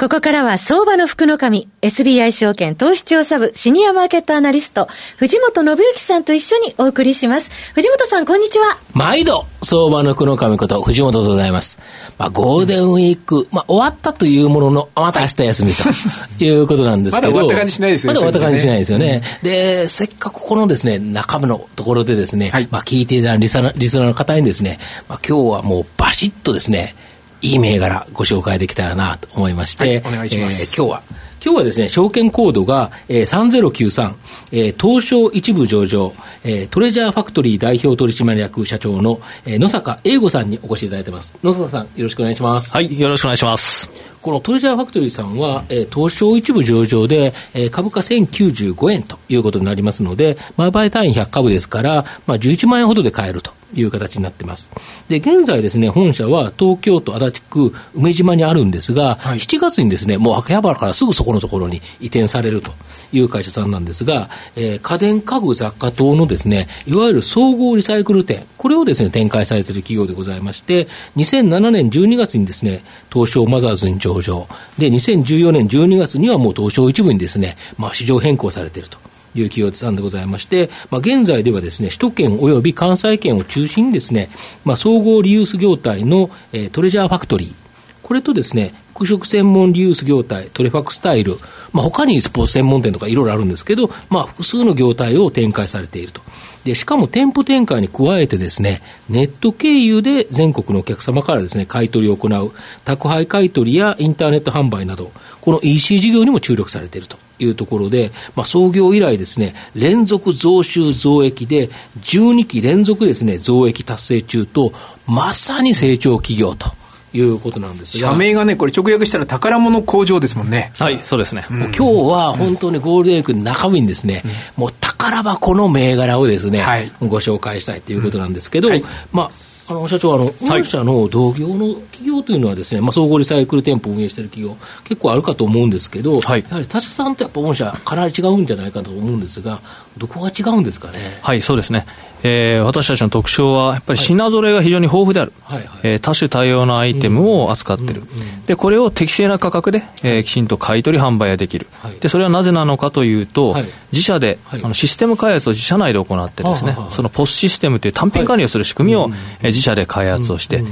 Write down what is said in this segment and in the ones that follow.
ここからは相場の福の神、SBI 証券投資調査部シニアマーケットアナリスト、藤本信之さんと一緒にお送りします。藤本さん、こんにちは。毎度、相場の福の神こと藤本でございます。まあ、ゴールデンウィーク、まあ、終わったというものの、また明日休みと いうことなんですけど。まだ終わった感じしないですよね。まだ終わった感じしないですよね。うん、で、せっかくこのですね、中身のところでですね、はい、まあ、聞いていたリスナーリスナーの方にですね、まあ、今日はもうバシッとですね、いい銘柄ご紹介できたらなと思いまして、はい、お願いします。えー、今日は、今日はですね、証券コードが、えー、3093、えー、東証一部上場、えー、トレジャーファクトリー代表取締役社長の、えー、野坂英吾さんにお越しいただいてます。野坂さん、よろしくお願いします。はい、よろしくお願いします。このトレジャーファクトリーさんは、えー、東証一部上場で、えー、株価1095円ということになりますので、前売単位100株ですから、まあ、11万円ほどで買えるという形になってます。で、現在ですね、本社は東京都足立区梅島にあるんですが、はい、7月にですね、もう秋葉原からすぐそこのところに移転されるという会社さんなんですが、えー、家電家具雑貨等のですね、いわゆる総合リサイクル店、これをですね、展開されている企業でございまして、2007年12月にですね、東証マザーズに上場、で、2014年12月にはもう東証一部にですね、まあ、市場変更されていると。いう企業さんでございまして、まあ、現在ではですね、首都圏及び関西圏を中心にですね、まあ、総合リユース業態の、えー、トレジャーファクトリー、これとですね、服飾専門リユース業態、トレファクスタイル、まあ、他にスポーツ専門店とかいろいろあるんですけど、まあ、複数の業態を展開されていると。で、しかも店舗展開に加えてですね、ネット経由で全国のお客様からですね、買い取りを行う、宅配買取やインターネット販売など、この EC 事業にも注力されているというところで、まあ、創業以来ですね、連続増収増益で、12期連続ですね、増益達成中と、まさに成長企業と。いうことなんですが社名がね、これ、直訳したら宝物工場ですもんね。はい、そうですね。うん、今日は本当にゴールデンウィークの中身にですね、うん、もう宝箱の銘柄をですね、はい、ご紹介したいということなんですけど、うんはい、まあ、あの社長、あの御社の同業の企業というのはですね、まあ、総合リサイクル店舗を運営している企業、結構あるかと思うんですけど、はい、やはり他社さんとやっぱ御社、かなり違うんじゃないかと思うんですが、どこが違うんですかね？はい、そうですね。えー、私たちの特徴は、やっぱり品揃えが非常に豊富である、はいえー、多種多様なアイテムを扱っている、でこれを適正な価格で、えー、きちんと買い取り、販売ができる、はい、で、それはなぜなのかというと、はい、自社で、あのシステム開発を自社内で行ってですね、そのポスシステムという単品管理をする仕組みを、はい、えー、自社で開発をして、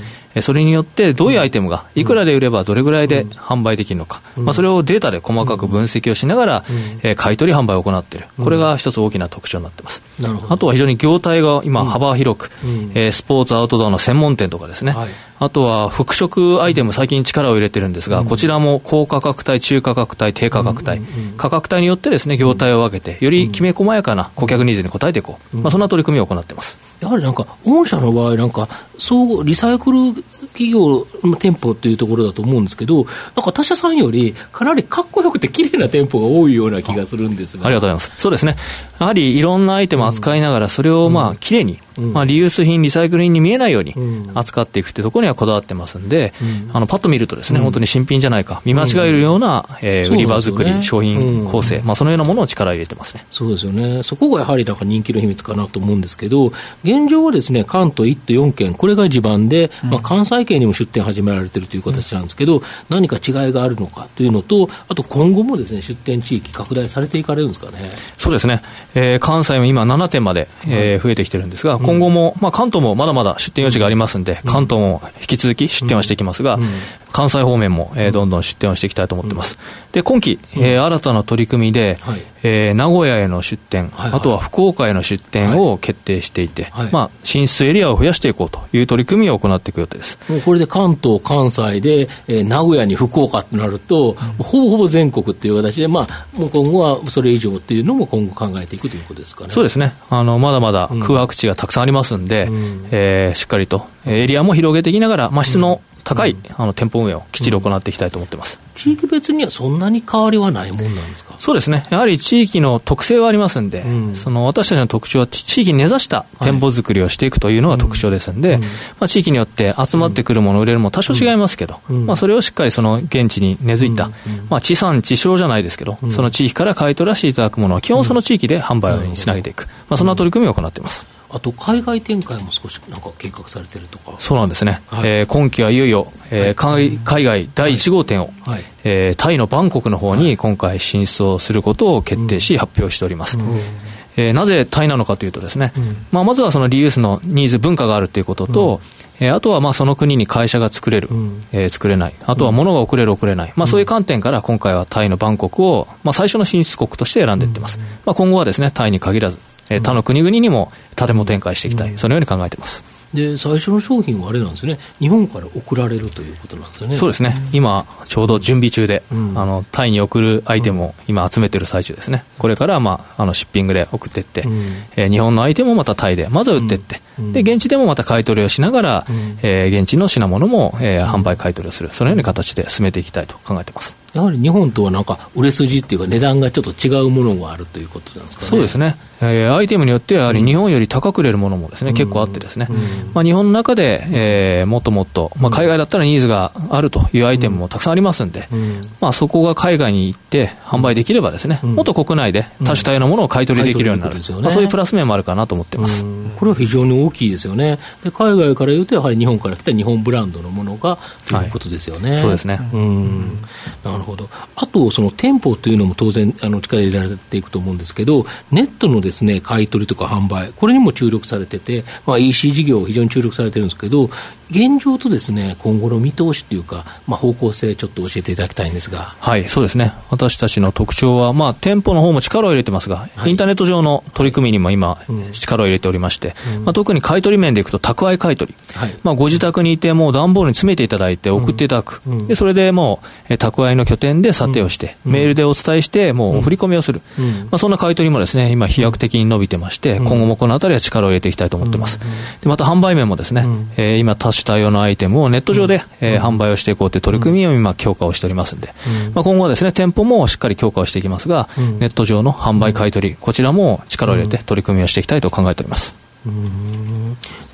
それによってどういうアイテムがいくらで売ればどれぐらいで販売できるのか、まあ、それをデータで細かく分析をしながら、え買い取り販売を行っている、これが一つ大きな特徴になっています。あとは非常に業態が今、幅広く、えスポーツアウトドアの専門店とかですね、あとは服飾アイテム、最近力を入れてるんですが、こちらも高価格帯、中価格帯、低価格帯、価格帯によってですね業態を分けて、よりきめ細やかな顧客ニーズに応えていこう、まあ、そんな取り組みを行っています。やはりなんか、御社の場合、なんか、総合リサイクル企業の店舗っていうところだと思うんですけど、なんか他社さんより、かなりかっこよくて綺麗な店舗が多いような気がするんですが。ありがとうございます。そうですね。やはりいろんなアイテムを扱いながら、それをまあ、綺麗に、まあ、リユース品、リサイクル品に見えないように扱っていくっていうところにはこだわってますんで、あのパッと見るとですね、本当に新品じゃないか、見間違えるような、えー、売り場作り、商品構成、まあ、そのようなものを力入れてますね。そうですよね。そこがやはりなんか人気の秘密かなと思うんですけど、現状はですね、関東1都4県、これが地盤で、まあ、関西圏にも出店始められているという形なんですけど、何か違いがあるのかというのと、あと今後もですね、出店地域拡大されていかれるんですかね。そうですね。えー、関西も今7店まで、えー、増えてきてるんですが、今後も、まあ、関東もまだまだ出店余地がありますんで、関東も引き続き出店はしていきますが、関西方面も、えー、どんどん出店をしていきたいと思ってます。で、今期、えー、新たな取り組みで、はい、えー、名古屋への出店、はいはい、あとは福岡への出店を決定していて、はい、まあ、進出エリアを増やしていこうという取り組みを行っていく予定です。もうこれで関東、関西で、えー、名古屋に福岡となると、うん、ほぼほぼ全国っていう形で、まあ、もう今後はそれ以上っていうのも今後考えていくということですかね。そうですね。あの、まだまだ空白地がたくさんありますんで、うん、えー、しっかりとエリアも広げていきながら、まあ、質の高い、あの店舗運営をきっちり行っていきたいと思ってます。地域別にはそんなに変わりはないもんなんですか？そうですね、やはり地域の特性はありますんで、うん、その私たちの特徴は、地域に根ざした店舗作りをしていくというのが特徴ですんで、はい、まあ、地域によって集まってくるもの、売れるも多少違いますけど、うん、まあ、それをしっかりその現地に根付いた、まあ、地産地消じゃないですけど、その地域から買い取らせていただくものは、基本その地域で販売につなげていく、まあ、そんな取り組みを行っています。あと海外展開も少しなんか計画されてるとか。そうなんですね、はい、えー、今期はいよいよ、えー海海外第1号店を、はい、えー、タイのバンコクの方に今回進出をすることを決定し、発表しております。うん。えー、なぜタイなのかというとですね、うん、まあ、まずはそのリユースのニーズ、文化があるということと、うん、えー、あとはまあその国に会社が作れる、うん、えー、作れない、あとは物が送れる、送れない、まあ、そういう観点から今回はタイのバンコクを、まあ、最初の進出国として選んでいってます。まあ、今後はですね、タイに限らず、え他の国々にも建物展開していきたい、そのように考えています。で最初の商品はあれなんですね、日本から送られるということなんですよね。そうですね、今、ちょうど準備中で、うん、あのタイに送るアイテムを今、集めてる最中ですね、これから、まあ、あのシッピングで送っていって、うん、えー、日本のアイテムをまたタイで、まずは売っていって、うん、で現地でもまた買い取りをしながら、うん、えー、現地の品物も、えー、販売、買い取りをする、そのような形で進めていきたいと考えてます。やはり日本とはなんか売れ筋っていうか、値段がちょっと違うものがあるということなんですかね。そうですね、えー、アイテムによっては、やはり日本より高く売れるものもですね、結構あってですね、まあ、日本の中で、えー、もっともっと、まあ、海外だったらニーズがあるというアイテムもたくさんありますんで、まあ、そこが海外に行って販売できればですね、もっと国内で多種多様なものを買い取りできるようになる、まあ、そういうプラス面もあるかなと思ってます。これは非常に大きいですよね。で海外から言うと、やはり日本から来た日本ブランドのものがということですよね。はい、そうですね。うん。なるほど。あとと、その店舗というのも当然、あの力入れられていくと思うんですけど、ネットのですね、買い取りとか販売、これにも注力されてて、まあ、EC 事業、非常に注力されてるんですけど、現状とですね、今後の見通しというか、まあ、方向性、ちょっと教えていただきたいんですが。はい、そうですね。私たちの特徴は、まあ、店舗の方も力を入れてますが、はい、インターネット上の取り組みにも今、はい、力を入れておりまして、うん、まあ、特に買い取り面でいくと、宅配買い取り。はい、まあ、ご自宅にいて、もう段ボールに詰めていただいて、送っていただく。うん、で、それでもう、宅配の拠点で査定をして、メールでお伝えして、もう振り込みをする。まあ、そんな買い取りもですね、今、飛躍的に伸びてまして、今後もこのあたりは力を入れていきたいと思ってます。で、また販売面もですね、えー、今、多種多様なアイテムもネット上で、えー、販売をしていこうという取り組みを今、強化をしておりますんで、まあ、今後はですね、店舗もしっかり強化をしていきますが、ネット上の販売買い取り、こちらも力を入れて取り組みをしていきたいと考えております。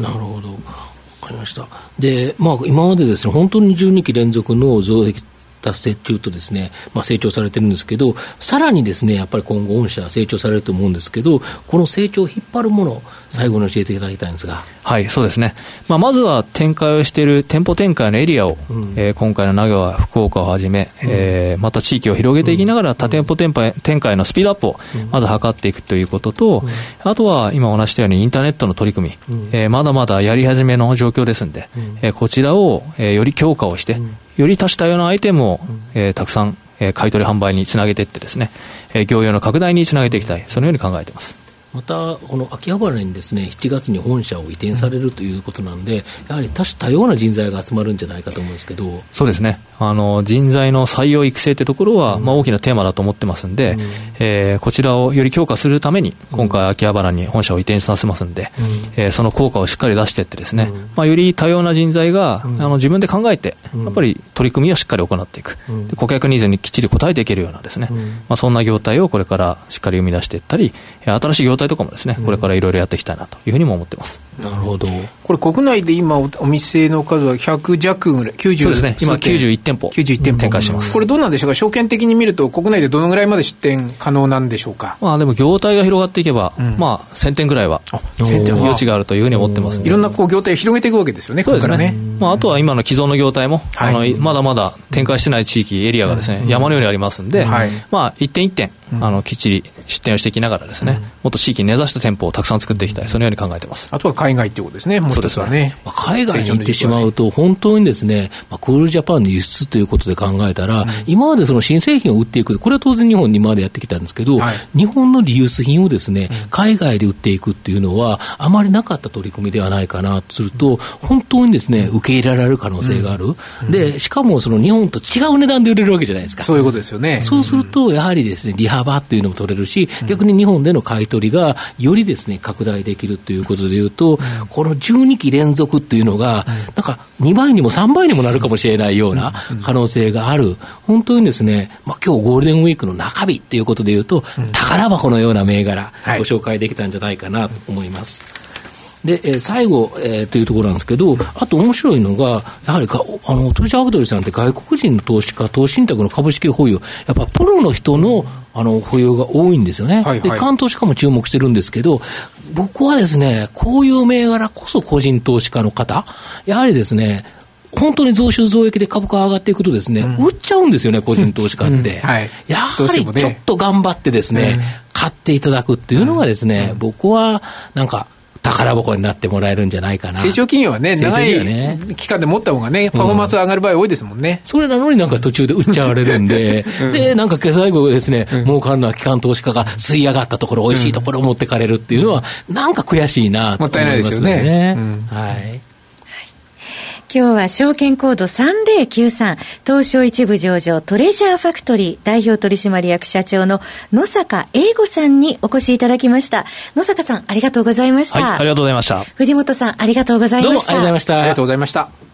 なるほど。わかりました。で、まあ、今までですね、本当に12期連続の増益達成中とですね、まあ、成長されてるんですけど、さらにですね、やっぱり今後、御社成長されると思うんですけど、この成長を引っ張るもの、最後に教えていただきたいんですが。はい、そうですね。まあ、まずは展開をしている店舗展開のエリアを、うん、えー、今回の名古屋、福岡をはじめ、うん、えー、また地域を広げていきながら、多店舗展開展開のスピードアップをまず図っていくということと、うん、あとは今お話したようにインターネットの取り組み、うん、えー、まだまだやり始めの状況ですんで、うん、えー、こちらを、えー、より強化をして、より多種多様なアイテムを、えー、たくさん、えー、買い取り販売につなげていってですね、えー、業用の拡大につなげていきたい、そのように考えています。また、この秋葉原にですね7月に本社を移転されるということなんで、やはり多種多様な人材が集まるんじゃないかと思うんですけど。そうですね、あの人材の採用育成というところは、うん、まあ、大きなテーマだと思ってますんで、うん、えー、こちらをより強化するために、今回、秋葉原に本社を移転させますんで、うん、えー、その効果をしっかり出していって、ですね、まあ、より多様な人材が、あの自分で考えて、やっぱり取り組みをしっかり行っていく、顧客ニーズにきっちり応えていけるようなですね、まあ、そんな業態をこれからしっかり生み出していったり、新しい業態とかもですね、これからいろいろやっていきたいなというふうにも思ってます。なるほど。これ国内で今お店の数は100弱ぐらい、90そうですね、今91店舗。91店舗。展開してます。これどうなんでしょうか？証券的に見ると国内でどのぐらいまで出店可能なんでしょうか？まあでも業態が広がっていけば、うん、まあ1000点ぐらいは、1000点余地があるというふうに思ってます、いろんなこう業態を広げていくわけですよね、そうですね。ねまああとは今の既存の業態も、はい、あのまだまだ展開してない地域、エリアがですね、山のようにありますんで、はい、まあ一点一点、あのきっちり出店をしていきながらですね、もっと地域に根ざした店舗をたくさん作っていきたい、そのように考えてます。あとは海外っていうことですね、もう一つはね。海外に行ってしまうと、本当にですね、まあ、クールジャパンの輸出ということで考えたら、うん、今までその新製品を売っていく、これは当然日本に今までやってきたんですけど、はい、日本のリユース品をですね、海外で売っていくっていうのは、あまりなかった取り組みではないかなとすると、本当にですね、受けけ入れられる可能性がある。うん、で、しかもその日本と違う値段で売れるわけじゃないですか。そういうことですよね。そうすると、やはりですね、利幅っていうのも取れるし、逆に日本での買い取りがよりですね、拡大できるということでいうと、この12期連続っていうのが、なんか2倍にも3倍にもなるかもしれないような可能性がある。本当にですね、まあ今日ゴールデンウィークの中日っていうことでいうと、宝箱のような銘柄、ご紹介できたんじゃないかなと思います。で、えー、最後、えー、というところなんですけど、あと面白いのが、やはりか、あの、トリシャー・アクドリさんって外国人の投資家、投資信託の株式保有、やっぱプロの人の、あの、保有が多いんですよね。はいはい、で、関東しかも注目してるんですけど、僕はですね、こういう銘柄こそ個人投資家の方、やはりですね、本当に増収増益で株価が上がっていくとですね、うん、売っちゃうんですよね、個人投資家って。うん。はい、やはりちょっと頑張ってですね、買っていただくっていうのがですね、僕はなんか、宝箱になってもらえるんじゃないかな。成長企業はね、長い期間で持った方がね、パフォーマンスが上がる場合多いですもんね。うん、それなのになんか途中で売っちゃわれるんで、うん、で、なんか最後ですね、うん、儲かるのは機関投資家が吸い上がったところ、美味しいところを持ってかれるっていうのは、なんか悔しいなと思いますね。もったいないですよね。はい。今日は証券コード3093東証一部上場トレジャーファクトリー代表取締役社長の野坂英吾さんにお越しいただきました。野坂さんありがとうございました。はい、ありがとうございました。藤本さんありがとうございました。どうもありがとうございました。ありがとうございました。